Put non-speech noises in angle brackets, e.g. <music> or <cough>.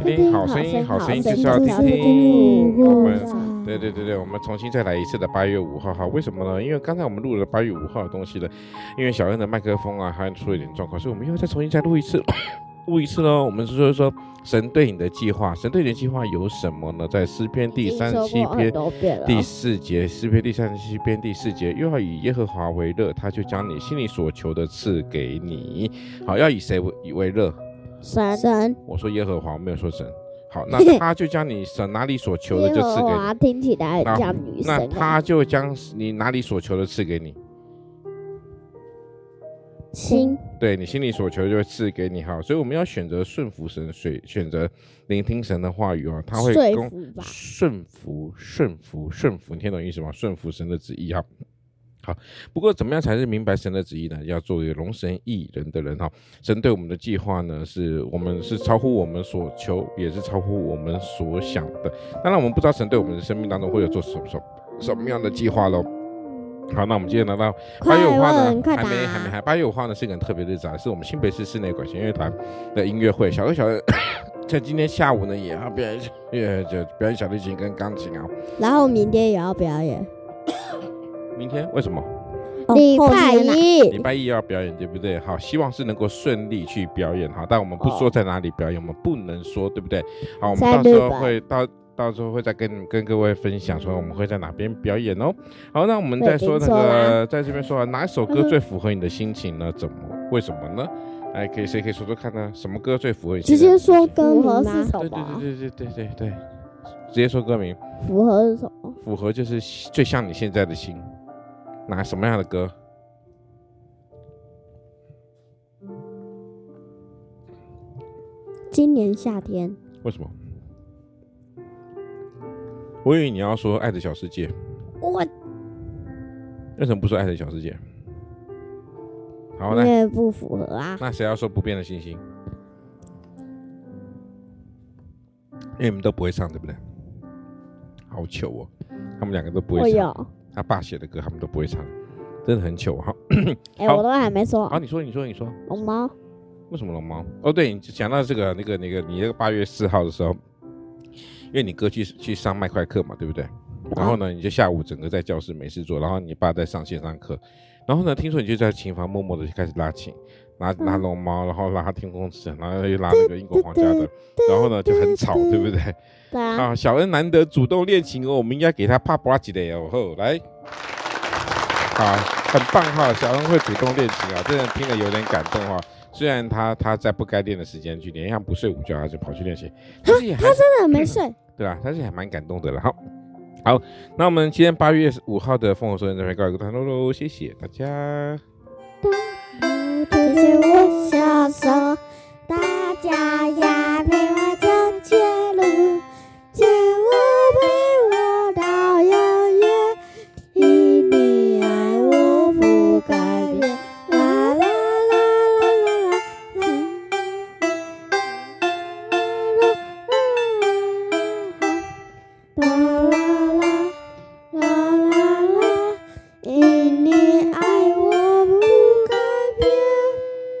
听听好声音，好声音就是要听听。我们对对对对，我们重新再来一次的八月五号哈。为什么呢？因为刚才我们录了八月五号的东西了，因为小恩的麦克风啊还出了一点状况，所以我们又再重新再录一次。录一次喽，我们是说说神对你的计划，神对你的计划有什么呢？在诗篇第三十七篇第四节，诗篇第三十七篇第四节，又要以耶和华为乐，他就将你心里所求的赐给你。好，要以谁为为乐？神神。我说耶和华，我没有说神。好，<laughs> 那他就将你神哪里所求的就赐给你。听起来像女生。那他就将你哪里所求的赐给你。心，对你心里所求就会赐给你哈，所以我们要选择顺服神，选选择聆听神的话语啊，他会顺服顺服顺服，你听懂意思吗？顺服神的旨意哈。好，不过怎么样才是明白神的旨意呢？要做一个容神一人的人哈。神对我们的计划呢，是我们是超乎我们所求，也是超乎我们所想的。当然，我们不知道神对我们的生命当中会有做什么什么什么样的计划喽。好，那我们今天来到八月五号呢，还没还没还八月五号呢是一个很特别的日子啊，是我们新北市室内管弦乐团的音乐会。小哥小哥在今天下午呢也要表演，也就表演小提琴跟钢琴啊。然后明天也要表演。明天为什么？礼拜一。礼拜一要表演，对不对？好，希望是能够顺利去表演哈，但我们不说在哪里表演，我们不能说，对不对？好，我们到时候会到。到时候会再跟跟各位分享说我们会在哪边表演哦。好，那我们再说那个在这边说啊，哪一首歌最符合你的心情呢？怎么？为什么呢？哎，可以谁可以说说看呢？什么歌最符合你？直接说歌名是什么？对对对对对对对，直接说歌名。符合是什么？符合就是最像你现在的心。哪什么样的歌？今年夏天。为什么？我以为你要说《爱的小世界》，我为什么不说《爱的小世界》？好，那也不符合啊。那谁要说《不变的星星》？因为你们都不会唱，对不对？好糗哦，他们两个都不会唱。他爸写的歌，他们都不会唱，真的很糗哈。<coughs> 哎，我都还没说。好，你说，你说，你说。龙猫？为什么龙猫？哦，对，你讲到这个，那个，那个，你那个八月四号的时候。因为你哥去去上麦块课嘛，对不对？然后呢，你就下午整个在教室没事做，然后你爸在上线上课，然后呢，听说你就在琴房默默的就开始拉琴，拿拿龙猫，然后拉天空之城，然后又拉那个英国皇家的，然后呢就很吵，对不对？<laughs> 对啊。啊，小恩难得主动练琴哦，我们应该给他啪啪几的哦，吼，来，好，很棒哈，小恩会主动练琴啊，真的听了有点感动哈。虽然他他在不该练的时间去练，像不睡午觉，他就跑去练琴。他他真的没 <clears throat> 睡，对吧？他是还蛮感动的了。好，好，那我们今天八月五号的《丰禾硕恩》这边告一个段落喽，谢谢大家。谢谢我小